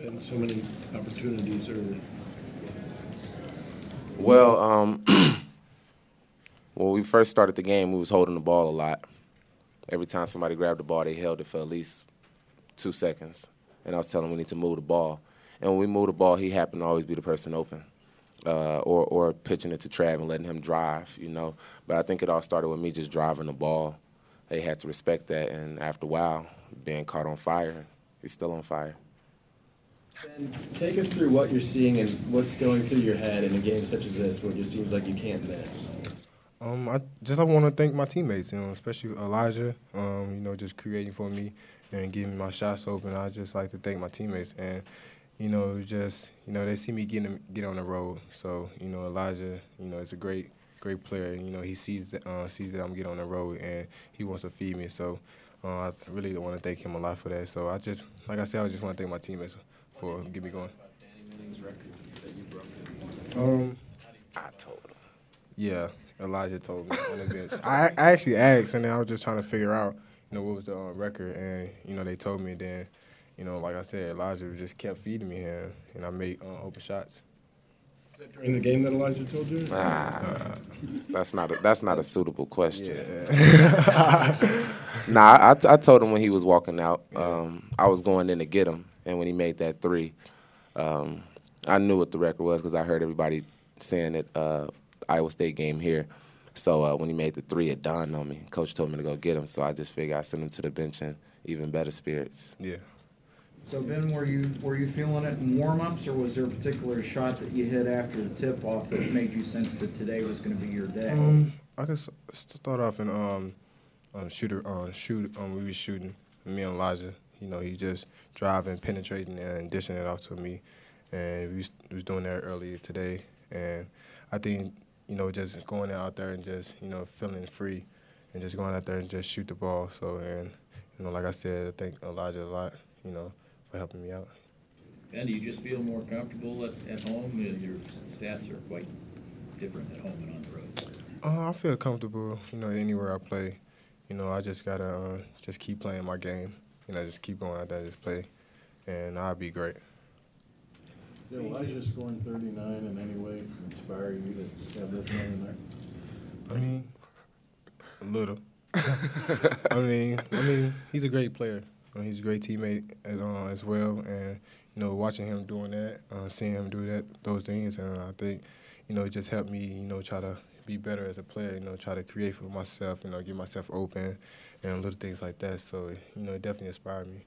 and so many opportunities early? Well, um, when we first started the game, we was holding the ball a lot. Every time somebody grabbed the ball, they held it for at least two seconds. And I was telling him we need to move the ball. And when we moved the ball, he happened to always be the person open. Uh, or, or pitching it to Trav and letting him drive, you know. But I think it all started with me just driving the ball. They had to respect that. And after a while, being caught on fire, he's still on fire. And take us through what you're seeing and what's going through your head in a game such as this, where it just seems like you can't miss. Um, I just I want to thank my teammates, you know, especially Elijah, um, you know, just creating for me and getting my shots open. I just like to thank my teammates and, you know, just you know they see me getting get on the road. So you know, Elijah, you know, is a great great player. You know, he sees that, uh, sees that I'm getting on the road and he wants to feed me. So uh, I really want to thank him a lot for that. So I just like I said, I just want to thank my teammates for getting me going. Um, I told him. yeah, Elijah told me on the bench. I, I actually asked, and then I was just trying to figure out, you know, what was the uh, record, and you know, they told me. Then, you know, like I said, Elijah just kept feeding me here, and I made uh, open shots. During the game that Elijah told you? Ah, that's not a, that's not a suitable question. Yeah. Nah, I, I told him when he was walking out, um, I was going in to get him, and when he made that three, um, I knew what the record was because I heard everybody saying it uh, Iowa State game here. So uh, when he made the three, it dawned on me. Coach told me to go get him, so I just figured I'd send him to the bench in even better spirits. yeah. So Ben, were you, were you feeling it in warm-ups, or was there a particular shot that you hit after the tip-off that made you sense that today was gonna be your day? Um, I just start off in um, um shooter uh, shoot um we was shooting me and Elijah. You know, he just driving, penetrating, and dishing it off to me, and we was, we was doing that earlier today. And I think you know just going out there and just you know feeling free, and just going out there and just shoot the ball. So and you know, like I said, I thank Elijah a lot. You know, for helping me out. And do you just feel more comfortable at, at home? Your stats are quite different at home and on the road. Uh, I feel comfortable, you know, anywhere I play. You know, I just gotta uh, just keep playing my game. You know, just keep going out there, just play, and I'll be great. Did Elijah scoring 39 in any way inspire you to have this man in there? I mean, a little. I mean, I mean, he's a great player. Uh, he's a great teammate as, uh, as well, and you know, watching him doing that, uh, seeing him do that, those things, and I think, you know, it just helped me, you know, try to be better as a player. You know, try to create for myself. You know, get myself open, and little things like that. So, you know, it definitely inspired me.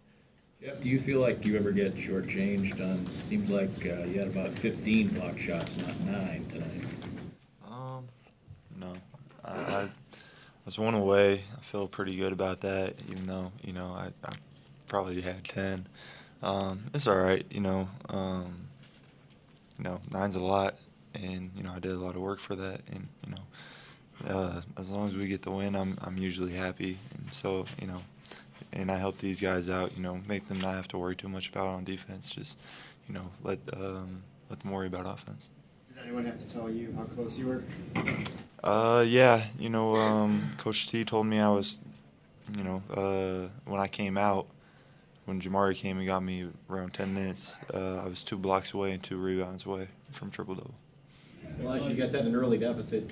Jeff, do you feel like you ever get shortchanged on, seems like uh, you had about 15 block shots, not nine tonight. Um, no, I, I was one away. I feel pretty good about that, even though you know I, I probably had ten. Um, it's all right, you know. Um, you know, nine's a lot, and you know I did a lot of work for that, and you know, uh, as long as we get the win, I'm I'm usually happy, and so you know, and I help these guys out, you know, make them not have to worry too much about on defense. Just you know, let um, let them worry about offense. Did anyone have to tell you how close you were? Uh, yeah, you know, um, Coach T told me I was, you know, uh, when I came out, when Jamari came and got me around 10 minutes, uh, I was two blocks away and two rebounds away from triple double. Elijah, you guys had an early deficit.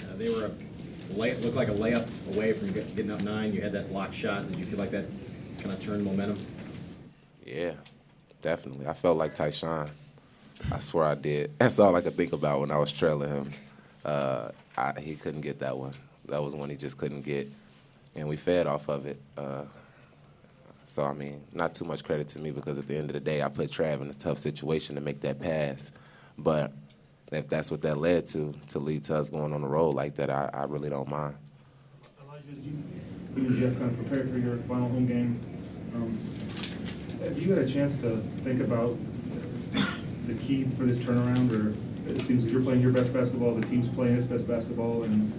Uh, they were a lay, looked like a layup away from get- getting up nine. You had that block shot. Did you feel like that kind of turned momentum? Yeah, definitely. I felt like Tyshawn. I swear I did. That's all I could think about when I was trailing him. Uh, I, he couldn't get that one. That was one he just couldn't get, and we fed off of it. Uh, so I mean, not too much credit to me because at the end of the day, I put Trav in a tough situation to make that pass. But if that's what that led to, to lead to us going on the road like that, I, I really don't mind. Elijah, as you, you and Jeff kind of prepared for your final home game, um, have you had a chance to think about the key for this turnaround, or it seems like you're playing your best basketball, the team's playing its best basketball, and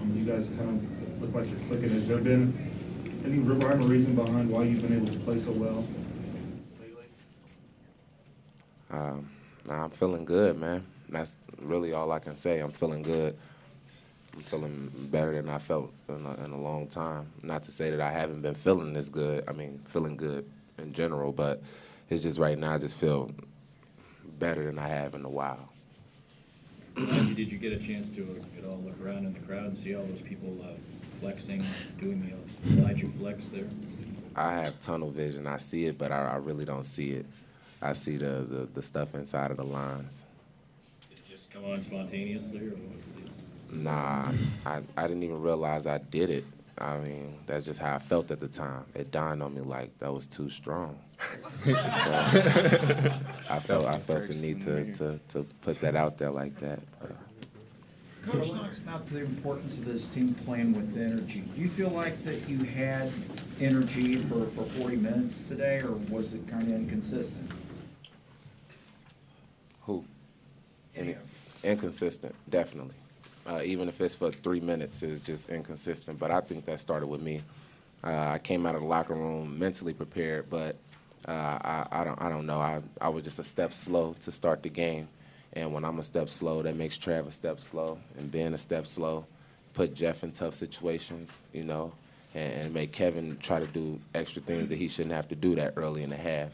um, you guys kind of look like you're clicking. Has there been any rhyme or reason behind why you've been able to play so well lately? Um, nah, I'm feeling good, man. That's really all I can say. I'm feeling good. I'm feeling better than I felt in a, in a long time. Not to say that I haven't been feeling this good. I mean, feeling good in general, but It's just right now I just feel better than I have in a while. Did you get a chance to uh, at all look around in the crowd and see all those people uh, flexing, doing the Elijah flex there? I have tunnel vision. I see it, but I, I really don't see it. I see the, the, the stuff inside of the lines. Did it just come on spontaneously, or what was the deal? Nah, I, I didn't even realize I did it. I mean, that's just how I felt at the time. It dawned on me like that was too strong. so I felt I felt the need to, to, to put that out there like that. But Coach talks about the importance of this team playing with energy. Do you feel like that you had energy for, for 40 minutes today, or was it kind of inconsistent? who? Any, inconsistent, definitely. Uh, even if it's for three minutes, it's just inconsistent. But I think that started with me. Uh, I came out of the locker room mentally prepared, but uh, I, I don't I don't know. I, I was just a step slow to start the game, and when I'm a step slow, that makes Trav a step slow, and being a step slow, put Jeff in tough situations, you know, and, and make Kevin try to do extra things that he shouldn't have to do that early in the half.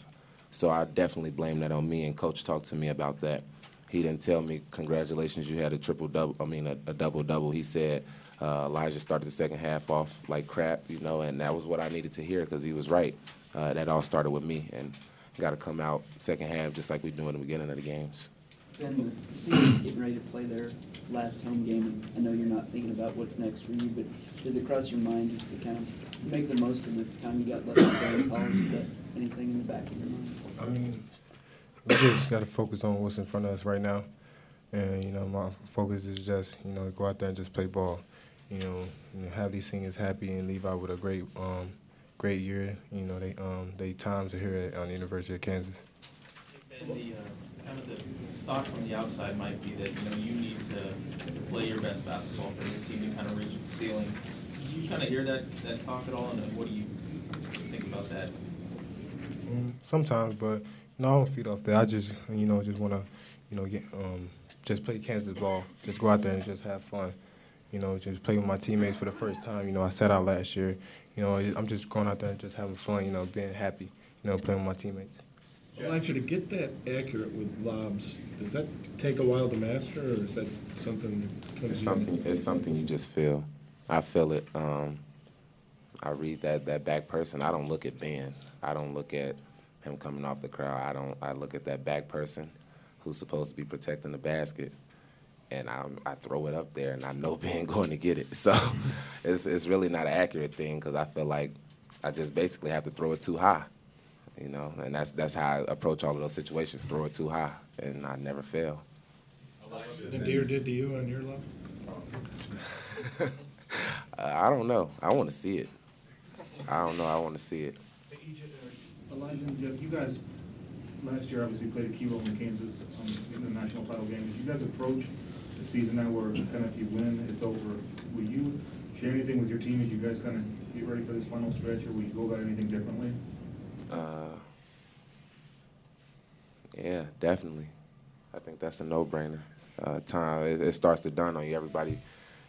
So I definitely blame that on me. And coach talked to me about that. He didn't tell me, "Congratulations, you had a triple double." I mean, a, a double double. He said uh, Elijah started the second half off like crap, you know, and that was what I needed to hear because he was right. Uh, that all started with me, and got to come out second half just like we do in the beginning of the games. Ben, the Seagulls getting ready to play their last home game, and I know you're not thinking about what's next for you, but does it cross your mind just to kind of make the most of the time you got left to play in college? Is that anything in the back of your mind? I mean, we just got to focus on what's in front of us right now. And, you know, my focus is just, you know, go out there and just play ball. You know, you know have these seniors happy and leave out with a great um, great year. You know, they um, they times are here at on the University of Kansas. And the, uh, kind of the thought from the outside might be that, you know, you need to, to play your best basketball for this team to kind of reach its ceiling. Do you kind of hear that, that talk at all, and what do you think about that? Mm, Sometimes, but you know, I don't feed off that. I just, you know, just want to, you know, get, um, just play Kansas ball. Just go out there and just have fun. You know, just play with my teammates for the first time. You know, I sat out last year. You know, I'm just going out there and just having fun. You know, being happy. You know, playing with my teammates. Elijah, to get that accurate with lobs, does that take a while to master, or is that something? It's something. It's something you just feel. I feel it. Um, I read that that back person. I don't look at Ben. I don't look at him coming off the crowd. I don't. I look at that back person, who's supposed to be protecting the basket, and I I throw it up there, and I know Ben going to get it. So it's it's really not an accurate thing because I feel like I just basically have to throw it too high, you know, and that's that's how I approach all of those situations. Throw it too high, and I never fail. The deer did to you on your level? Uh, I don't know. I want to see it. I don't know. I want to see it. Elijah and Jeff, you guys, last year obviously played a key role in Kansas um, in the national title game. As you guys approach the season now where kind of if you win, it's over, will you share anything with your team as you guys kind of get ready for this final stretch, or will you go about anything differently? Uh, yeah, definitely. I think that's a no-brainer. Uh, time it, it starts to dawn on you. Everybody,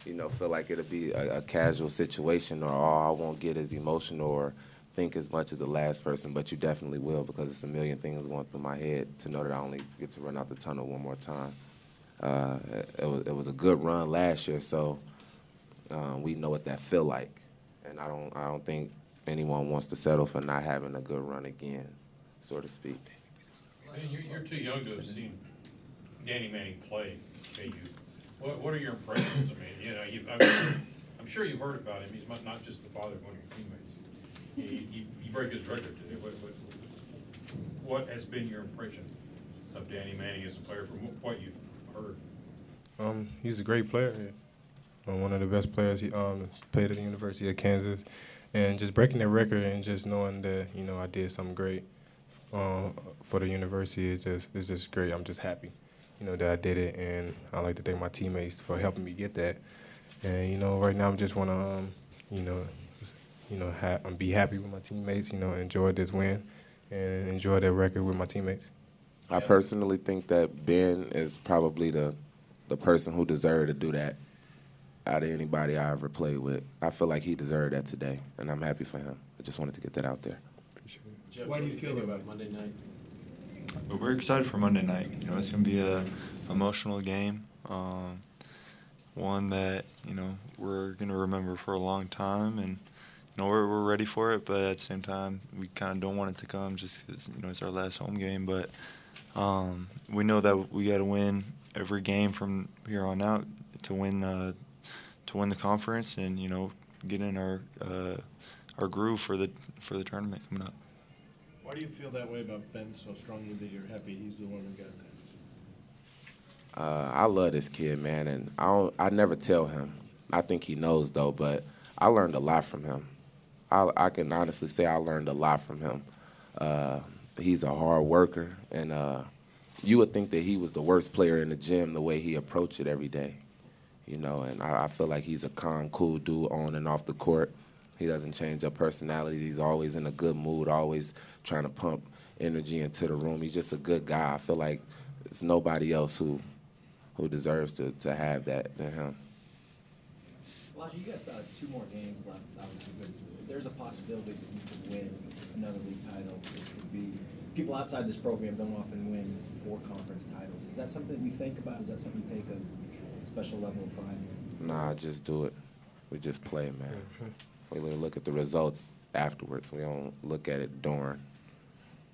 you know, feel like it'll be a, a casual situation, or oh, I won't get as emotional or think as much as the last person. But you definitely will because it's a million things going through my head to know that I only get to run out the tunnel one more time. Uh, it, was, it was a good run last year, so uh, we know what that feel like, and I don't I don't think anyone wants to settle for not having a good run again, so to speak. You're, you're too young to have seen Danny Manning play, KU. What, what are your impressions? I mean, you know, I'm, I'm sure you've heard about him. He's not just the father of one of your teammates. He, he broke his record today. What, what, what has been your impression of Danny Manning as a player from what you've heard? Um, he's a great player. Um, one of the best players. He um, played at the University of Kansas, and just breaking that record and just knowing that you know I did something great um, for the university is just is just great. I'm just happy, you know, that I did it, and I like to thank my teammates for helping me get that. And you know, right now I'm just want to, um, you know, you know, ha- be happy with my teammates. You know, enjoy this win, and enjoy that record with my teammates. I personally think that Ben is probably the the person who deserved to do that out of anybody I ever played with. I feel like he deserved that today, and I'm happy for him. I just wanted to get that out there. Why do you feel think about Monday night? but we're excited for Monday night. You know, it's gonna be a emotional game, um, one that you know we're gonna remember for a long time, and you know we're we're ready for it. But at the same time, we kind of don't want it to come just 'cause you know it's our last home game. But um, we know that we got to win every game from here on out to win uh, to win the conference, and you know get in our uh, our groove for the for the tournament coming up. Why do you feel that way about Ben so strongly that you're happy he's the one who got that? Uh, I love this kid, man, and I don't, I never tell him. I think he knows though, but I learned a lot from him. I, I can honestly say I learned a lot from him. Uh, he's a hard worker, and uh, you would think that he was the worst player in the gym the way he approached it every day, you know. And I, I feel like he's a calm, cool dude on and off the court. He doesn't change up personality. He's always in a good mood, always trying to pump energy into the room. He's just a good guy. I feel like there's nobody else who who deserves to, to have that than him. Elijah, you got uh, two more games left, obviously, but there's a possibility that you could win another league title. It could be, people outside this program don't often win four conference titles. Is that something you think about? Is that something you take a special level of pride in? Nah, just do it. We just play, man. We look at the results afterwards. We don't look at it during.